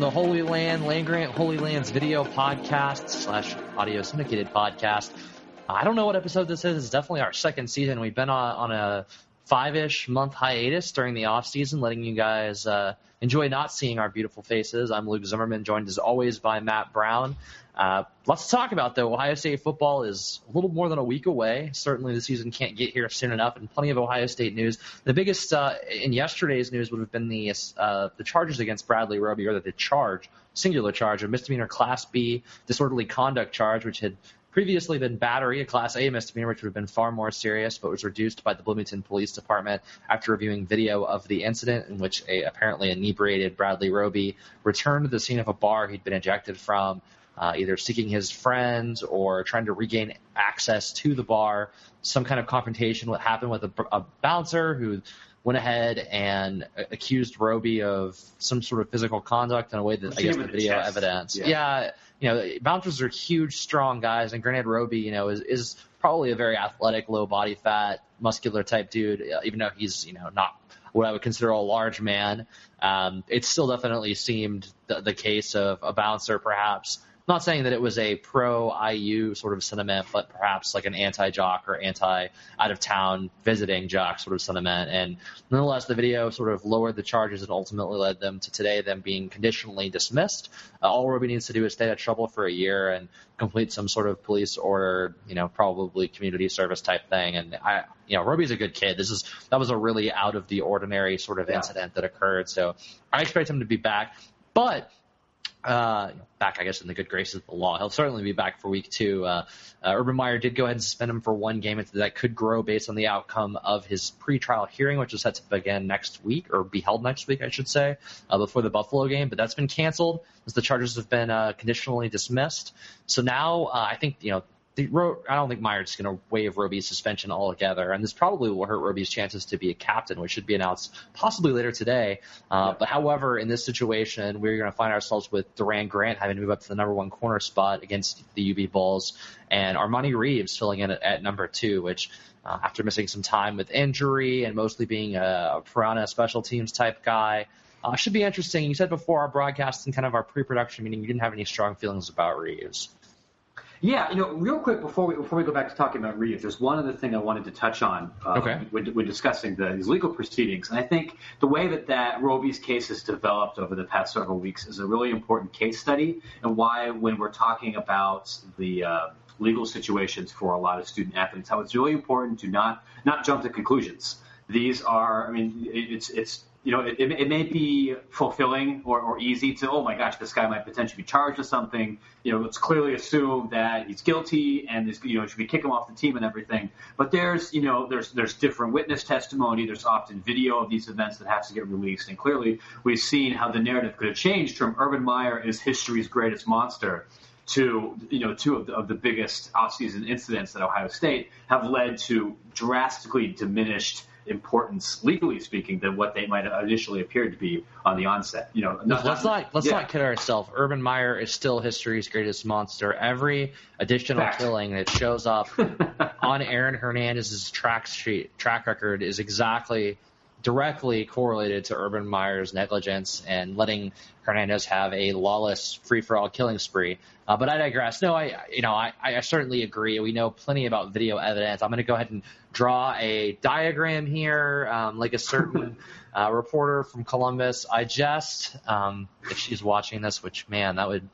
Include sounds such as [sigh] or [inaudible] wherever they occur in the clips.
The Holy Land, Land Grant Holy Lands video podcast slash audio syndicated podcast. I don't know what episode this is. It's definitely our second season. We've been on, on a five-ish month hiatus during the off season, letting you guys uh, enjoy not seeing our beautiful faces. I'm Luke Zimmerman, joined as always by Matt Brown. Uh, lots to talk about, though. Ohio State football is a little more than a week away. Certainly, the season can't get here soon enough, and plenty of Ohio State news. The biggest uh, in yesterday's news would have been the uh, the charges against Bradley Roby, or the charge, singular charge, a misdemeanor Class B disorderly conduct charge, which had previously been battery, a Class A misdemeanor, which would have been far more serious, but was reduced by the Bloomington Police Department after reviewing video of the incident in which a apparently inebriated Bradley Roby returned to the scene of a bar he'd been ejected from uh, either seeking his friends or trying to regain access to the bar. Some kind of confrontation what happened with a, a bouncer who went ahead and accused Roby of some sort of physical conduct in a way that I guess the video chest. evidence. Yeah. yeah. You know, bouncers are huge, strong guys, and granted, Roby, you know, is, is probably a very athletic, low body fat, muscular type dude, even though he's, you know, not what I would consider a large man. Um, it still definitely seemed the, the case of a bouncer perhaps not saying that it was a pro IU sort of sentiment, but perhaps like an anti jock or anti out of town visiting jock sort of sentiment. And nonetheless, the video sort of lowered the charges and ultimately led them to today them being conditionally dismissed. Uh, all Roby needs to do is stay out of trouble for a year and complete some sort of police order, you know, probably community service type thing. And I, you know, Roby's a good kid. This is that was a really out of the ordinary sort of yeah. incident that occurred. So I expect him to be back, but uh, back, I guess, in the good graces of the law. He'll certainly be back for week two. Uh, uh, Urban Meyer did go ahead and suspend him for one game. That could grow based on the outcome of his pretrial hearing, which is set to begin next week, or be held next week, I should say, uh, before the Buffalo game. But that's been canceled as the charges have been uh, conditionally dismissed. So now uh, I think, you know, the, I don't think Meyer's going to waive Roby's suspension altogether, and this probably will hurt Roby's chances to be a captain, which should be announced possibly later today. Uh, yeah. But however, in this situation, we're going to find ourselves with Doran Grant having to move up to the number one corner spot against the UB Bulls, and Armani Reeves filling in at, at number two, which uh, after missing some time with injury and mostly being a, a Piranha special teams type guy. Uh, should be interesting. You said before our broadcast and kind of our pre-production meeting, you didn't have any strong feelings about Reeves. Yeah, you know, real quick before we before we go back to talking about Reeves, there's one other thing I wanted to touch on uh, okay. when, when discussing the, these legal proceedings, and I think the way that that Roby's case has developed over the past several weeks is a really important case study, and why when we're talking about the uh, legal situations for a lot of student athletes, how it's really important to not not jump to conclusions. These are, I mean, it's it's you know, it, it may be fulfilling or, or easy to, oh my gosh, this guy might potentially be charged with something. You know, let's clearly assume that he's guilty and this, you know, should be kick him off the team and everything. But there's, you know, there's there's different witness testimony. There's often video of these events that has to get released, and clearly we've seen how the narrative could have changed from Urban Meyer is history's greatest monster to you know two of the, of the biggest offseason incidents at Ohio State have led to drastically diminished importance, legally speaking, than what they might have initially appeared to be on the onset. You know, not, let's not let's yeah. not kid ourselves. Urban Meyer is still history's greatest monster. Every additional Fact. killing that shows up [laughs] on Aaron Hernandez's track sheet, track record is exactly directly correlated to Urban Meyer's negligence and letting Hernandez have a lawless free for all killing spree. Uh, but I digress. No, I you know I, I certainly agree. We know plenty about video evidence. I'm going to go ahead and draw a diagram here, um, like a certain [laughs] uh, reporter from Columbus. I just um, if she's watching this, which man, that would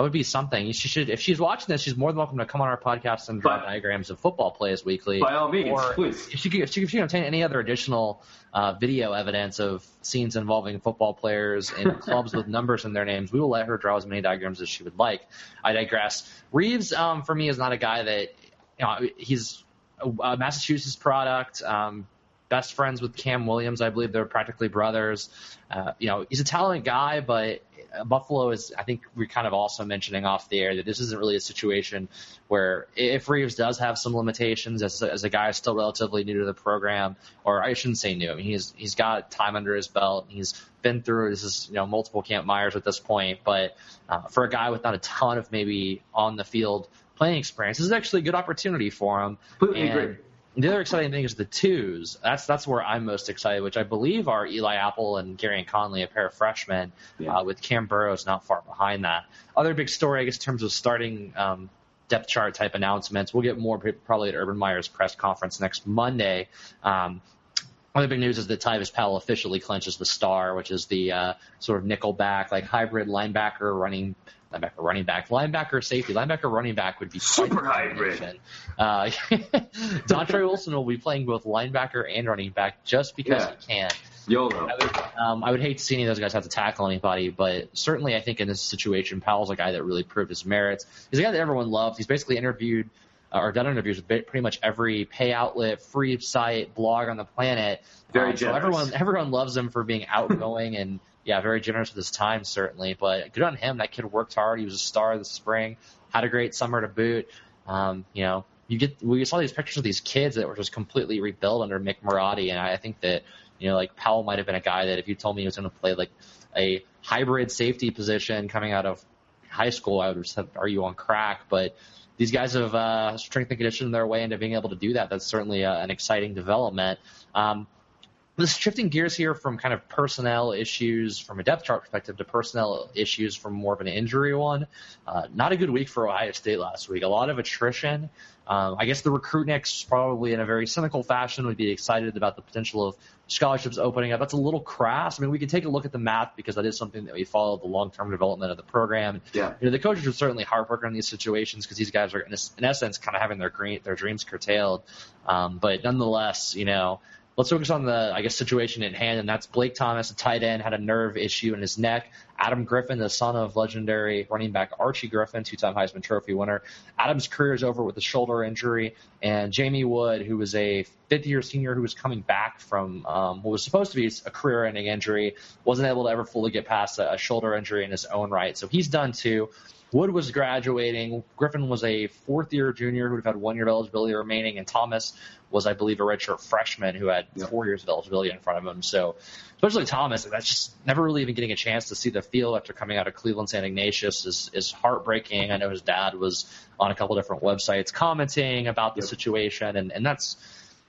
that would be something. She should, if she's watching this, she's more than welcome to come on our podcast and draw diagrams of football plays weekly. By all means, please. If she, can, if she, if she can obtain any other additional uh, video evidence of scenes involving football players in [laughs] clubs with numbers in their names, we will let her draw as many diagrams as she would like. I digress. Reeves, um, for me, is not a guy that, you know, he's a Massachusetts product. Um, best friends with Cam Williams. I believe they're practically brothers. Uh, you know, he's a talented guy, but Buffalo is, I think we're kind of also mentioning off the air that this isn't really a situation where if Reeves does have some limitations as, as a guy still relatively new to the program, or I shouldn't say new, I mean, he's, he's got time under his belt. He's been through this is, you know, multiple Camp Myers at this point, but uh, for a guy with not a ton of maybe on the field playing experience, this is actually a good opportunity for him. Completely agree the other exciting thing is the twos. That's that's where I'm most excited, which I believe are Eli Apple and Gareon Conley, a pair of freshmen, yeah. uh, with Cam Burrows not far behind that. Other big story, I guess, in terms of starting um, depth chart type announcements. We'll get more probably at Urban Meyer's press conference next Monday. Um, other big news is that Tyvis Powell officially clenches the star, which is the uh, sort of nickel back, like hybrid linebacker running linebacker, running back, linebacker, safety, linebacker, running back would be super hybrid. Uh, [laughs] Dontre Wilson will be playing both linebacker and running back just because yeah. he can. YOLO. I would, um, I would hate to see any of those guys have to tackle anybody, but certainly I think in this situation, Powell's a guy that really proved his merits. He's a guy that everyone loves. He's basically interviewed or done interviews with pretty much every pay outlet, free site, blog on the planet. Very um, generous. So everyone, everyone loves him for being outgoing [laughs] and yeah, very generous with his time, certainly. But good on him. That kid worked hard. He was a star this spring. Had a great summer to boot. Um, you know, you get we saw these pictures of these kids that were just completely rebuilt under Mick Marotti, and I think that you know, like Powell might have been a guy that if you told me he was going to play like a hybrid safety position coming out of high school, I would have said, "Are you on crack?" But these guys have uh, strength and conditioned their way into being able to do that. That's certainly uh, an exciting development. Um, this shifting gears here from kind of personnel issues from a depth chart perspective to personnel issues from more of an injury one. Uh, not a good week for Ohio State last week. A lot of attrition. Um, I guess the recruitniks probably in a very cynical fashion would be excited about the potential of scholarships opening up. That's a little crass. I mean, we can take a look at the math because that is something that we follow the long-term development of the program. Yeah. You know, the coaches are certainly heartbroken in these situations because these guys are in, in essence kind of having their their dreams curtailed. Um, but nonetheless, you know, Let's focus on the, I guess, situation at hand, and that's Blake Thomas, a tight end, had a nerve issue in his neck. Adam Griffin, the son of legendary running back Archie Griffin, two-time Heisman Trophy winner. Adam's career is over with a shoulder injury, and Jamie Wood, who was a fifth-year senior who was coming back from um, what was supposed to be a career-ending injury, wasn't able to ever fully get past a, a shoulder injury in his own right. So he's done too. Wood was graduating. Griffin was a fourth year junior who would have had one year of eligibility remaining, and Thomas was, I believe, a redshirt freshman who had four years of eligibility in front of him. So, especially Thomas, that's just never really even getting a chance to see the field after coming out of Cleveland St. Ignatius is, is heartbreaking. I know his dad was on a couple different websites commenting about the situation, and, and that's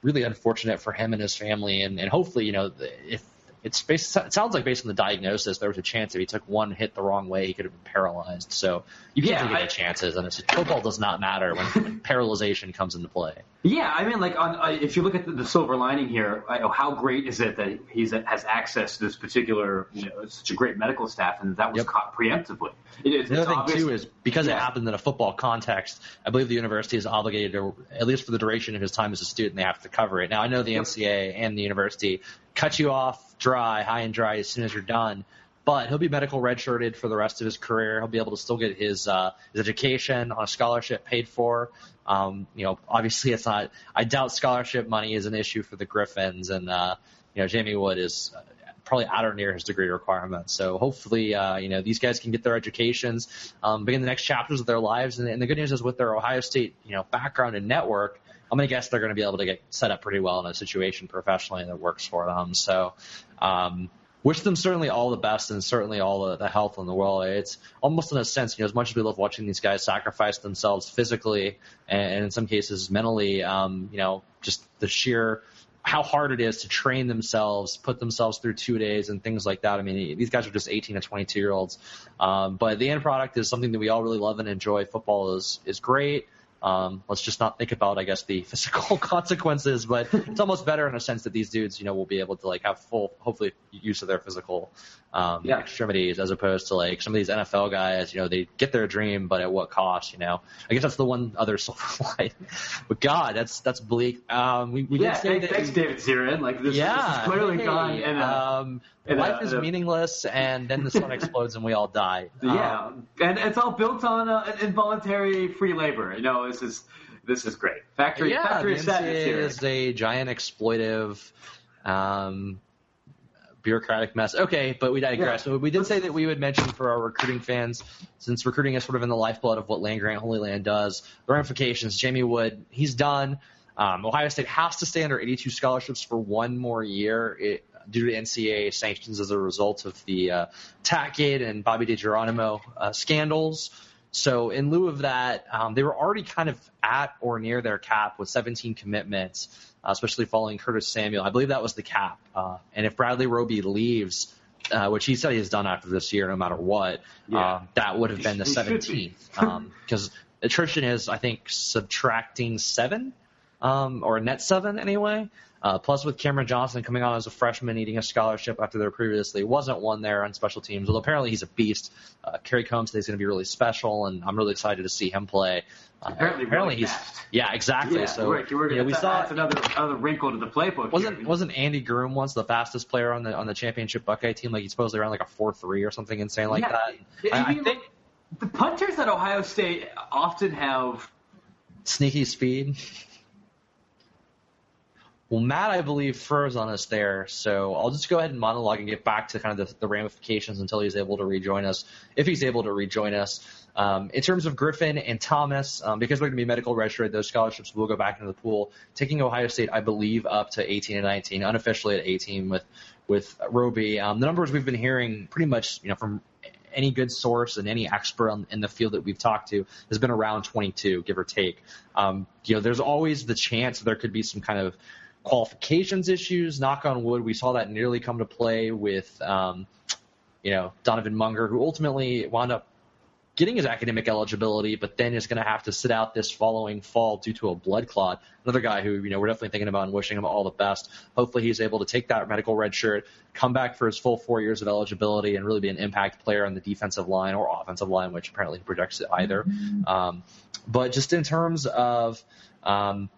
really unfortunate for him and his family. And, and hopefully, you know, if it's based, it sounds like based on the diagnosis, there was a chance if he took one hit the wrong way, he could have been paralyzed. So you can't yeah, take any chances, and it's, football does not matter when, when [laughs] paralyzation comes into play. Yeah, I mean, like on, uh, if you look at the, the silver lining here, I, how great is it that he has access to this particular, you know, such a great medical staff, and that was yep. caught preemptively. It, the other thing too is because yeah. it happened in a football context, I believe the university is obligated to, at least for the duration of his time as a student, they have to cover it. Now I know the yep. NCAA and the university cut you off dry, high and dry as soon as you're done. But he'll be medical redshirted for the rest of his career. He'll be able to still get his uh, his education on a scholarship paid for. Um, you know, obviously it's not. I doubt scholarship money is an issue for the Griffins, and uh, you know Jamie Wood is uh, probably at or near his degree requirement. So hopefully, uh, you know, these guys can get their educations, um, begin the next chapters of their lives. And, and the good news is with their Ohio State, you know, background and network, I'm going to guess they're going to be able to get set up pretty well in a situation professionally that works for them. So, um, wish them certainly all the best and certainly all the, the health in the world. It's almost in a sense, you know, as much as we love watching these guys sacrifice themselves physically and, and in some cases mentally, um, you know, just the sheer how hard it is to train themselves, put themselves through two days and things like that. I mean, these guys are just 18 to 22 year olds. Um, but the end product is something that we all really love and enjoy. Football is, is great. Um, let's just not think about, I guess, the [laughs] physical [laughs] consequences, but it's almost better in a sense that these dudes, you know, will be able to like have full, hopefully, use of their physical um, yeah. extremities as opposed to like some of these NFL guys, you know, they get their dream, but at what cost, you know? I guess that's the one other [laughs] silver light. but God, that's that's bleak. Um, we, we yeah, did say thanks, that, thanks David Zirin. Like this, yeah, this is clearly hey, gone. And, um, life a, is a, meaningless, and then the sun explodes and we all die. Yeah, um, and it's all built on uh, involuntary free labor. You know, this is this is great. Factory yeah, factory is a giant exploitive. Um, bureaucratic mess. Okay, but we digress. Yeah. We did say that we would mention for our recruiting fans, since recruiting is sort of in the lifeblood of what land grant Holy Land does, the ramifications. Jamie Wood, he's done. Um, Ohio State has to stay under 82 scholarships for one more year it, due to NCAA sanctions as a result of the uh, Tackett and Bobby DiGeronimo uh, scandals. So in lieu of that, um, they were already kind of at or near their cap with 17 commitments uh, especially following Curtis Samuel. I believe that was the cap. Uh, and if Bradley Roby leaves, uh, which he said he has done after this year, no matter what, yeah. uh, that would have been the 17th. Because um, attrition is, I think, subtracting seven, um, or a net seven anyway. Uh, plus, with Cameron Johnston coming on as a freshman, needing a scholarship after there previously wasn't one there on special teams. Well, apparently he's a beast. Uh, Kerry Coombs is going to be really special, and I'm really excited to see him play. Uh, apparently, apparently he's yeah, exactly. Yeah, so we're, we're, you know, we saw that's another another wrinkle to the playbook. Wasn't here. wasn't Andy Groom once the fastest player on the on the championship Buckeye team? Like he supposedly ran like a four three or something insane like yeah. that. I, I think the punters at Ohio State often have sneaky speed. Well, Matt, I believe, froze on us there, so I'll just go ahead and monologue and get back to kind of the, the ramifications until he's able to rejoin us, if he's able to rejoin us. Um, in terms of Griffin and Thomas, um, because we're going to be medical redshirted, those scholarships will go back into the pool. Taking Ohio State, I believe, up to 18 and 19, unofficially at 18 with with Roby. Um, the numbers we've been hearing, pretty much, you know, from any good source and any expert on, in the field that we've talked to has been around 22, give or take. Um, you know, there's always the chance there could be some kind of qualifications issues. Knock on wood, we saw that nearly come to play with, um, you know, Donovan Munger, who ultimately wound up getting his academic eligibility, but then is going to have to sit out this following fall due to a blood clot. Another guy who, you know, we're definitely thinking about and wishing him all the best. Hopefully he's able to take that medical red shirt, come back for his full four years of eligibility, and really be an impact player on the defensive line or offensive line, which apparently he projects it either. Mm-hmm. Um, but just in terms of, um,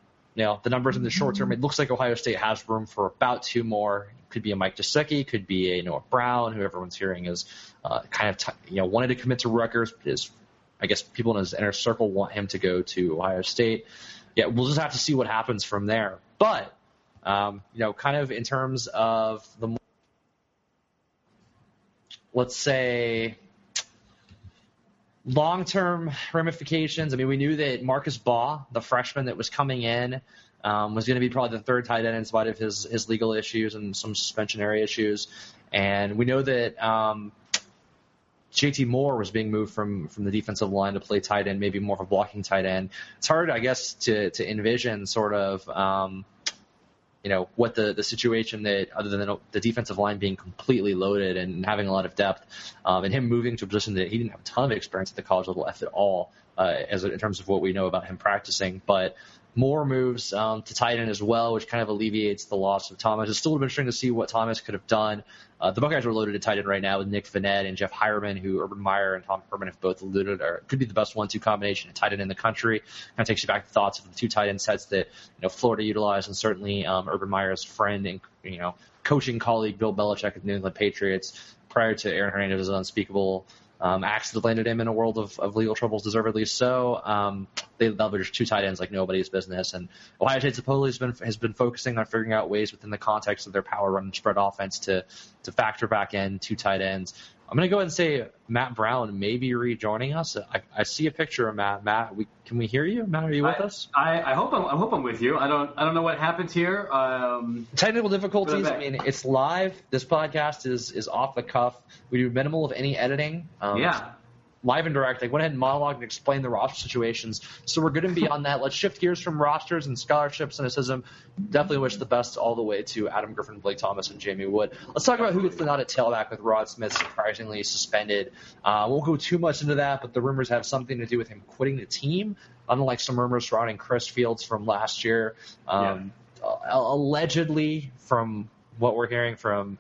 know, the numbers in the short term, it looks like Ohio State has room for about two more. Could be a Mike Gesicki, could be a Noah Brown, who everyone's hearing is uh, kind of, t- you know, wanted to commit to Rutgers. Is I guess people in his inner circle want him to go to Ohio State. Yeah, we'll just have to see what happens from there. But, um, you know, kind of in terms of the, let's say, long term ramifications. I mean, we knew that Marcus Baugh, the freshman that was coming in, um, was going to be probably the third tight end in spite of his, his legal issues and some suspensionary issues. And we know that um, JT Moore was being moved from, from the defensive line to play tight end, maybe more of a blocking tight end. It's hard, I guess, to, to envision sort of. Um, you know what the the situation that other than the defensive line being completely loaded and having a lot of depth, um, and him moving to a position that he didn't have a ton of experience at the college level at all, uh, as in terms of what we know about him practicing. But Moore moves um, to tight end as well, which kind of alleviates the loss of Thomas. It's still interesting to see what Thomas could have done. Uh, the Buckeyes are loaded at tight end right now with Nick Vannett and Jeff Heuerman, who Urban Meyer and Tom Herman have both alluded or could be the best one-two combination at tight end in the country. Kind of takes you back to thoughts of the two tight end sets that you know Florida utilized, and certainly um, Urban Meyer's friend and you know coaching colleague Bill Belichick of the New England Patriots prior to Aaron Hernandez's unspeakable um, acts that landed him in a world of, of legal troubles, deservedly so. Um, they leveraged two tight ends like nobody's business, and Ohio State supposedly has been has been focusing on figuring out ways within the context of their power run and spread offense to to factor back in two tight ends. I'm going to go ahead and say Matt Brown may be rejoining us. I, I see a picture of Matt. Matt, we, can we hear you? Matt, are you with I, us? I, I, hope I'm, I hope I'm with you. I don't I don't know what happened here. Um, Technical difficulties. I mean, it's live. This podcast is is off the cuff. We do minimal of any editing. Um, yeah. Live and direct. I went ahead and monologued and explained the roster situations. So we're good and beyond that. Let's shift gears from rosters and scholarships and cynicism. Definitely wish the best all the way to Adam Griffin, Blake Thomas, and Jamie Wood. Let's talk about who gets the nod at tailback with Rod Smith surprisingly suspended. Uh, won't go too much into that, but the rumors have something to do with him quitting the team, unlike some rumors surrounding Chris Fields from last year. Um, yeah. Allegedly, from what we're hearing from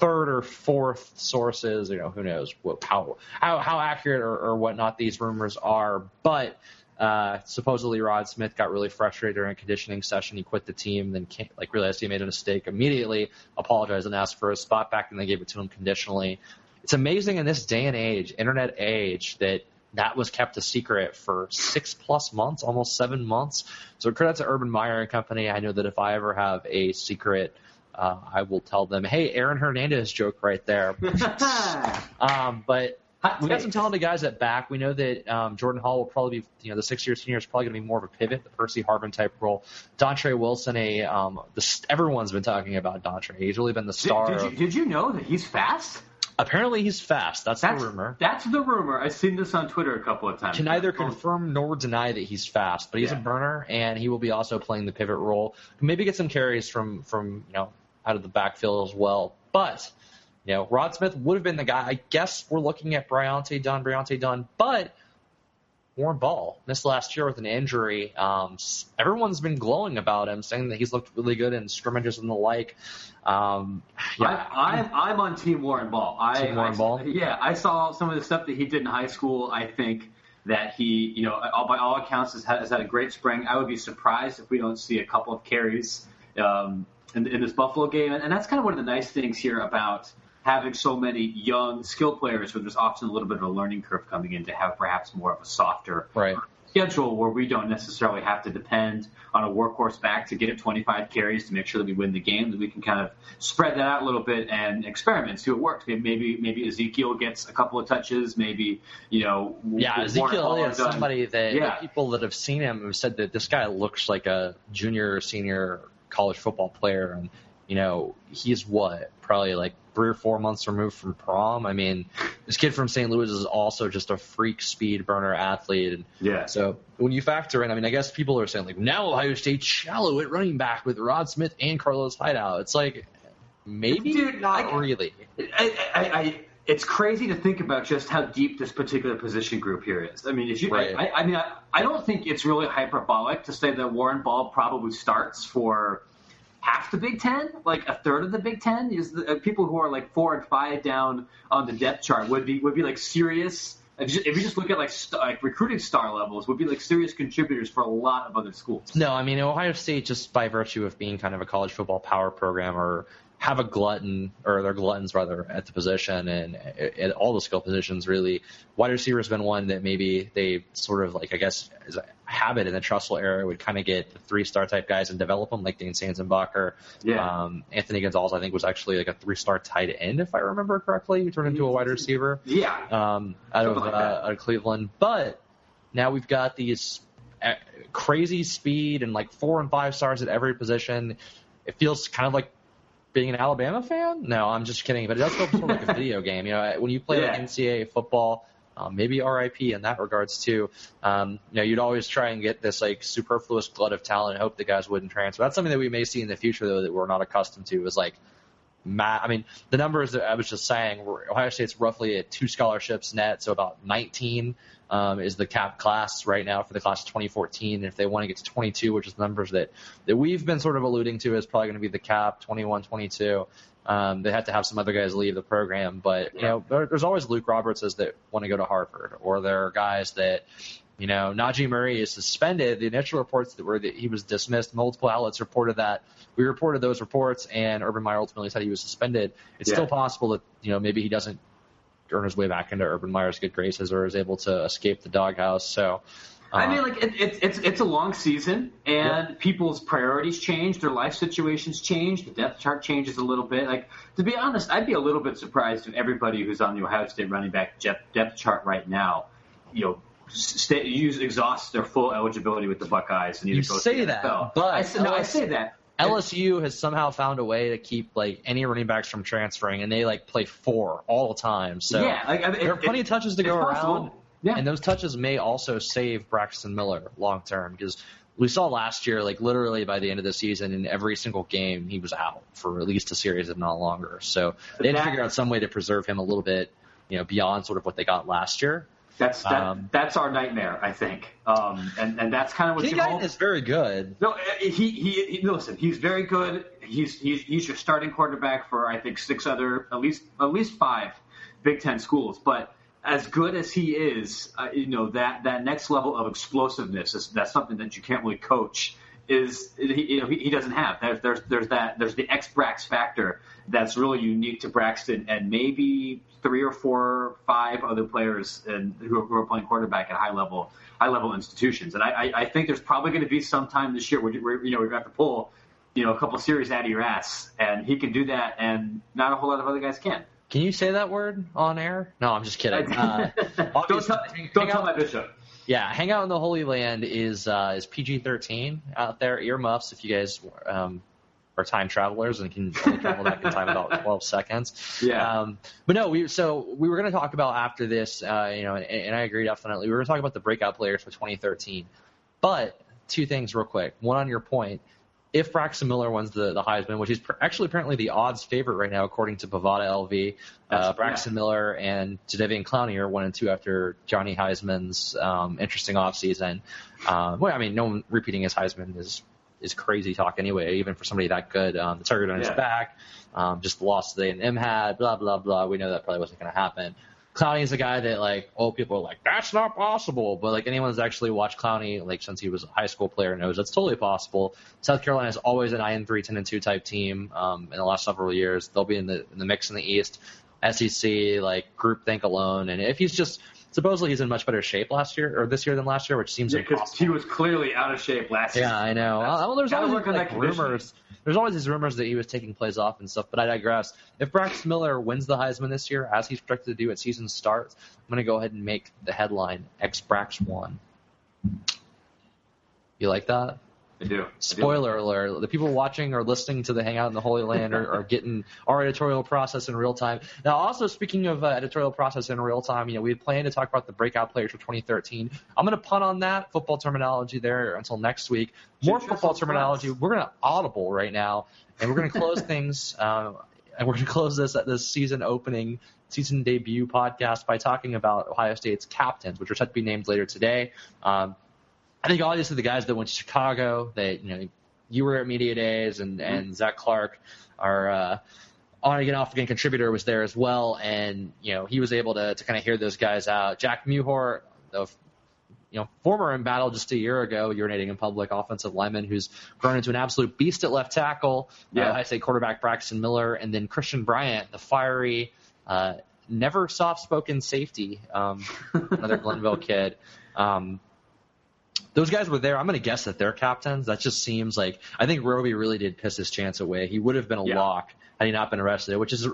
third or fourth sources. You know, who knows what, how how how accurate or, or whatnot these rumors are, but. Uh, supposedly Rod Smith got really frustrated during a conditioning session. He quit the team, then came, like realized he made a mistake immediately, apologized and asked for a spot back, and they gave it to him conditionally. It's amazing in this day and age, internet age, that that was kept a secret for six plus months, almost seven months. So credit to Urban Meyer and company. I know that if I ever have a secret uh, I will tell them, hey, Aaron Hernandez joke right there. [laughs] um, but we got some talented guys at back. We know that um, Jordan Hall will probably be, you know, the six-year senior is probably going to be more of a pivot, the Percy Harvin type role. Dontre Wilson, a um, the, everyone's been talking about Dontre. He's really been the star. Did, did, you, did you know that he's fast? Apparently he's fast. That's, that's, the rumor. That's the rumor. I've seen this on Twitter a couple of times. Can neither confirm nor deny that he's fast, but he's yeah. a burner, and he will be also playing the pivot role. Maybe get some carries from from you know out of the backfield as well. But, you know, Rod Smith would have been the guy. I guess we're looking at Briante Dunn, Briante Dunn, but Warren Ball missed last year with an injury. Um, everyone's been glowing about him, saying that he's looked really good in scrimmages and the like. Um, yeah. I, am I'm, I'm on Team Warren Ball. I, team Warren I, Ball. Yeah, I saw some of the stuff that he did in high school. I think that he, you know, by all accounts, has had, has had a great spring. I would be surprised if we don't see a couple of carries um, in, in this Buffalo game. And, and that's kind of one of the nice things here about having so many young skill players where there's often a little bit of a learning curve coming in to have perhaps more of a softer right. schedule where we don't necessarily have to depend on a workhorse back to get 25 carries to make sure that we win the game. That we can kind of spread that out a little bit and experiment, see what works. Maybe maybe Ezekiel gets a couple of touches. Maybe you know. Yeah, Ezekiel is somebody that yeah. people that have seen him have said that this guy looks like a junior or senior college football player, and you know he's what probably like three or four months removed from prom. I mean, this kid from St. Louis is also just a freak speed burner athlete. And yeah. So when you factor in, I mean, I guess people are saying like now Ohio State shallow at running back with Rod Smith and Carlos Hyde out. It's like maybe Dude, not I, really. I, I, I it's crazy to think about just how deep this particular position group here is. I mean, if you, right. I, I, mean, I, I don't think it's really hyperbolic to say that Warren Ball probably starts for half the Big Ten, like a third of the Big Ten. Is the, uh, people who are like four and five down on the depth chart would be would be like serious. If you, just, look at like st- like recruiting star levels, would be like serious contributors for a lot of other schools. No, I mean Ohio State just by virtue of being kind of a college football power program or have a glutton or they're gluttons rather at the position and at all the skill positions really. Wide receiver has been one that maybe they sort of like I guess as a habit in the Tressel era would kind of get the three star type guys and develop them like Dane Sanzenbacher. Yeah. Um, Anthony Gonzalez I think was actually like a three star tight end if I remember correctly. He turned into a wide receiver. Yeah. Um, out of like uh, out of Cleveland, but now we've got these uh, crazy speed and like four and five stars at every position. It feels kind of like being an Alabama fan? No, I'm just kidding. But it does feel sort of like a [laughs] video game. You know, when you play yeah. like NCAA football, um, maybe RIP in that regards too. Um, you know, you'd always try and get this like superfluous glut of talent and hope the guys wouldn't transfer. That's something that we may see in the future though that we're not accustomed to. Is like, ma- I mean, the numbers that I was just saying, Ohio State's roughly at two scholarships net, so about 19 um, is the cap class right now for the class of 2014. And if they want to get to 22, which is the numbers that, that we've been sort of alluding to is probably going to be the cap 21, 22. Um, they have to have some other guys leave the program, but you know, there, there's always Luke Robertses that want to go to Harvard, or there are guys that, you know, Najee Murray is suspended. The initial reports that were that he was dismissed, multiple outlets reported that. We reported those reports, and Urban Meyer ultimately said he was suspended. It's yeah. still possible that you know maybe he doesn't earn his way back into Urban Meyer's good graces or is able to escape the doghouse. So. Uh, I mean, like it, it, it's it's a long season, and yeah. people's priorities change, their life situations change, the depth chart changes a little bit. Like to be honest, I'd be a little bit surprised if everybody who's on the Ohio State running back depth chart right now, you know, stay, use exhaust their full eligibility with the Buckeyes and either you go say to that, NFL. but I, no, I say that. LSU has somehow found a way to keep like any running backs from transferring, and they like play four all the time. So yeah, like, I mean, there are plenty it, of touches to go possible. around. Yeah. And those touches may also save Braxton Miller long term because we saw last year, like literally by the end of the season, in every single game, he was out for at least a series, if not longer. So they had to figure out some way to preserve him a little bit, you know, beyond sort of what they got last year. That's that, um, that's our nightmare, I think, um, and and that's kind of what Guiton is very good. No, he, he he listen, he's very good. He's he's he's your starting quarterback for I think six other at least at least five Big Ten schools, but as good as he is, uh, you know that that next level of explosiveness is that's something that you can't really coach. Is he, you know, he, he doesn't have there's there's there's that there's the X Brax factor that's really unique to Braxton and maybe three or four five other players in, who, are, who are playing quarterback at high level high level institutions. And I, I, I think there's probably going to be some time this year where, where you know we're going to have to pull you know a couple series out of your ass, and he can do that, and not a whole lot of other guys can. Can you say that word on air? No, I'm just kidding. [laughs] Uh, don't tell, don't tell my bishop. Yeah, hang out in the Holy Land is uh, is PG-13 out there. Earmuffs if you guys um, are time travelers and can travel back in time about [laughs] 12 seconds. Yeah. Um, but no, we so we were going to talk about after this, uh, you know, and, and I agree definitely. We were going to talk about the breakout players for 2013. But two things real quick. One on your point if Braxton Miller wins the, the Heisman, which is actually apparently the odds favorite right now, according to Bovada LV, uh, Braxton yeah. Miller and Jadeveon Clowney are one and two after Johnny Heisman's um, interesting offseason. Um, well, I mean, no one repeating his Heisman is is crazy talk anyway, even for somebody that good. Um, the target on his back, um, just the loss that A&M had, blah, blah, blah. We know that probably wasn't going to happen. Clowney is a guy that like old people are like that's not possible, but like anyone who's actually watched Clowney like since he was a high school player knows that's totally possible. South Carolina is always an nine three, ten and two type team. Um, in the last several years, they'll be in the in the mix in the East. SEC like group think alone, and if he's just supposedly he's in much better shape last year or this year than last year, which seems yeah, because he was clearly out of shape last year. Yeah, I know. well, there's always like, rumors. There's always these rumors that he was taking plays off and stuff, but I digress. If Braxton Miller wins the Heisman this year, as he's projected to do at season starts, I'm going to go ahead and make the headline X Brax one. You like that? I do. Spoiler alert: the people watching or listening to the Hangout in the Holy Land are, are getting our editorial process in real time. Now, also speaking of uh, editorial process in real time, you know, we had planned to talk about the breakout players for 2013. I'm going to punt on that football terminology there until next week. More football terminology. We're going to audible right now, and we're going to close [laughs] things. Um, and we're going to close this at this season opening season debut podcast by talking about Ohio State's captains, which are set to be named later today. Um, I think obviously the guys that went to Chicago, that you know, you were at media days, and and mm-hmm. Zach Clark, our uh, on again off again contributor, was there as well, and you know he was able to to kind of hear those guys out. Jack Mewhort, the you know, former in battle just a year ago, urinating in public offensive lineman who's grown into an absolute beast at left tackle. Yeah. Uh, I say quarterback Braxton Miller, and then Christian Bryant, the fiery, uh, never soft-spoken safety, um, another [laughs] Glenville kid. Um, those guys were there. I'm going to guess that they're captains. That just seems like I think Roby really did piss his chance away. He would have been a yeah. lock had he not been arrested, which is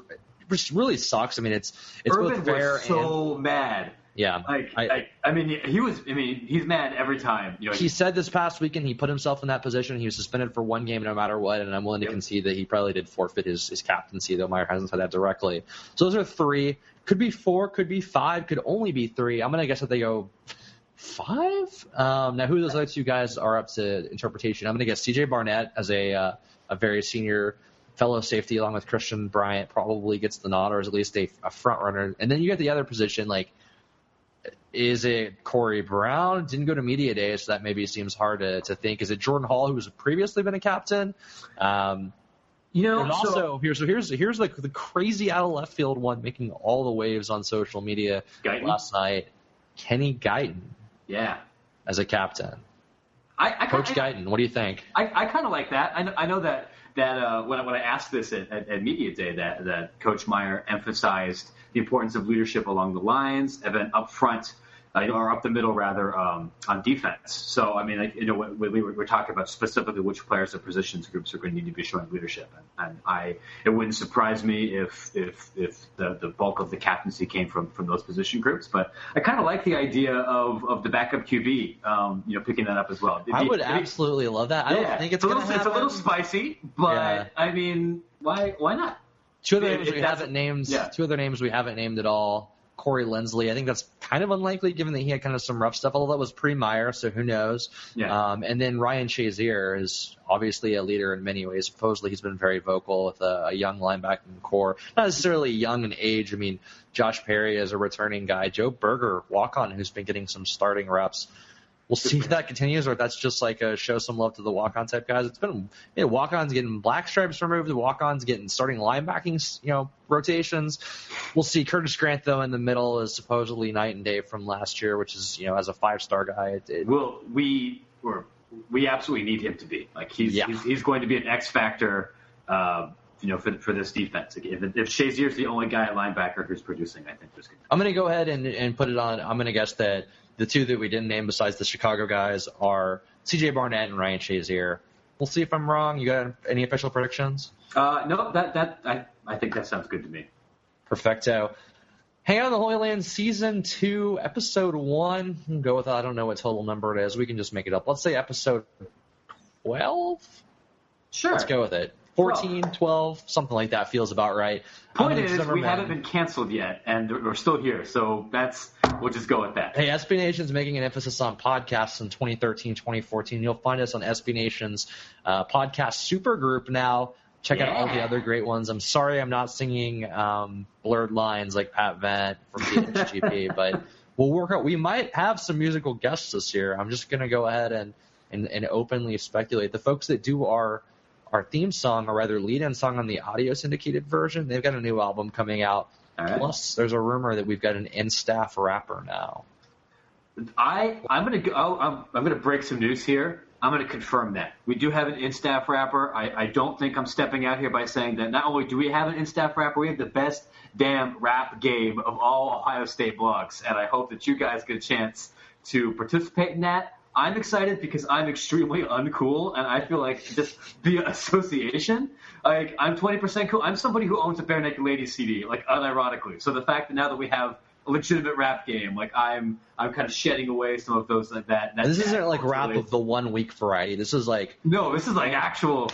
which really sucks. I mean, it's it's Urban both fair was so and mad. Yeah, like I, I, I, mean, he was. I mean, he's mad every time. You know, he said this past weekend he put himself in that position. He was suspended for one game no matter what, and I'm willing to yep. concede that he probably did forfeit his, his captaincy, though Meyer hasn't said that directly. So those are three. Could be four. Could be five. Could only be three. I'm gonna guess that they go five. Um, now, who those other two guys are up to interpretation? I'm going to guess C.J. Barnett as a uh, a very senior fellow safety, along with Christian Bryant, probably gets the nod or is at least a, a front runner. And then you get the other position, like is it Corey Brown? Didn't go to media day, so that maybe seems hard to, to think. Is it Jordan Hall, who's previously been a captain? Um, you know, and also so, here's here's here's like the crazy out of left field one making all the waves on social media Guiton? last night. Kenny Guiton. Yeah. As a captain. I, I Coach I, Guiton, what do you think? I, I kind of like that. I know, I know that that uh, when, I, when I asked this at, at, at, media day, that that Coach Meyer emphasized the importance of leadership along the lines, of then up front, uh, or up the middle rather um, on defense. So I mean, like, you know, we, we, we're talking about specifically which players and positions groups are going to need to be showing leadership, and, and I it wouldn't surprise me if if if the, the bulk of the captaincy came from from those position groups. But I kind of like the idea of of the backup QB, um, you know, picking that up as well. I would absolutely love that. I yeah, don't think it's, a little, it's a little spicy, but yeah. I mean, why why not? Two other names we haven't named. Yeah. Two other names we haven't named at all. Corey Linsley. I think that's kind of unlikely given that he had kind of some rough stuff, although that was pre Meyer, so who knows. Yeah. Um, and then Ryan Shazier is obviously a leader in many ways. Supposedly he's been very vocal with a, a young linebacking core. Not necessarily young in age. I mean, Josh Perry is a returning guy. Joe Burger, walk on, who's been getting some starting reps we'll see if that continues or if that's just like a show some love to the walk-on type guys. It's been you know, walk-ons getting black stripes removed, the walk-ons getting starting linebacking, you know, rotations. We'll see Curtis Grant though in the middle is supposedly night and day from last year, which is you know as a five-star guy. It, it, well, we or we absolutely need him to be like he's yeah. he's, he's going to be an X factor. Uh, you know, for, for this defense. If, if Shazier's the only guy at linebacker who's producing, I think there's going to I'm going to go ahead and, and put it on. I'm going to guess that the two that we didn't name besides the Chicago guys are C.J. Barnett and Ryan Shazier. We'll see if I'm wrong. You got any official predictions? Uh, no, that that I, I think that sounds good to me. Perfecto. Hang on the Holy Land season two, episode one. Go with I don't know what total number it is. We can just make it up. Let's say episode twelve. Sure. Let's go with it. 14, 12, something like that feels about right. Point is, we haven't been canceled yet, and we're still here, so that's [laughs] we'll just go with that. Hey, SB Nation's making an emphasis on podcasts in 2013, 2014. You'll find us on SB Nation's uh, podcast super group now. Check yeah. out all the other great ones. I'm sorry I'm not singing um, blurred lines like Pat Vent from DHGP, [laughs] but we'll work out. We might have some musical guests this year. I'm just going to go ahead and, and, and openly speculate. The folks that do our – our theme song, or rather lead-in song on the audio syndicated version. They've got a new album coming out. Right. Plus, there's a rumor that we've got an in-staff rapper now. I I'm gonna go. Oh, I'm, I'm gonna break some news here. I'm going to confirm that. We do have an in-staff rapper. I, I don't think I'm stepping out here by saying that not only do we have an in-staff rapper, we have the best damn rap game of all Ohio State blogs. And I hope that you guys get a chance to participate in that. I'm excited because I'm extremely uncool, and I feel like just the [laughs] association. Like I'm 20% cool. I'm somebody who owns a Barenaked Ladies CD, like unironically. So the fact that now that we have a legitimate rap game, like I'm, I'm kind of shedding away some of those like that. that this isn't like rap of the one week variety. This is like no, this is like actual.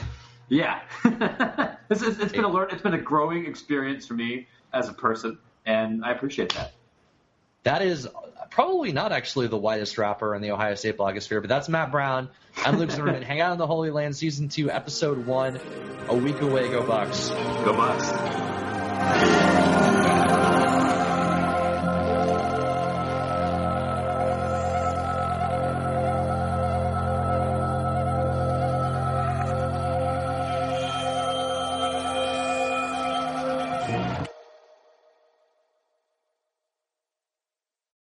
Yeah, [laughs] this is, it's been a learn. It's been a growing experience for me as a person, and I appreciate that. That is probably not actually the whitest rapper in the Ohio State blogosphere, but that's Matt Brown. I'm Luke Zimmerman. [laughs] Hang out in the Holy Land, season two, episode one. A week away. Go Bucks. Go Bucks.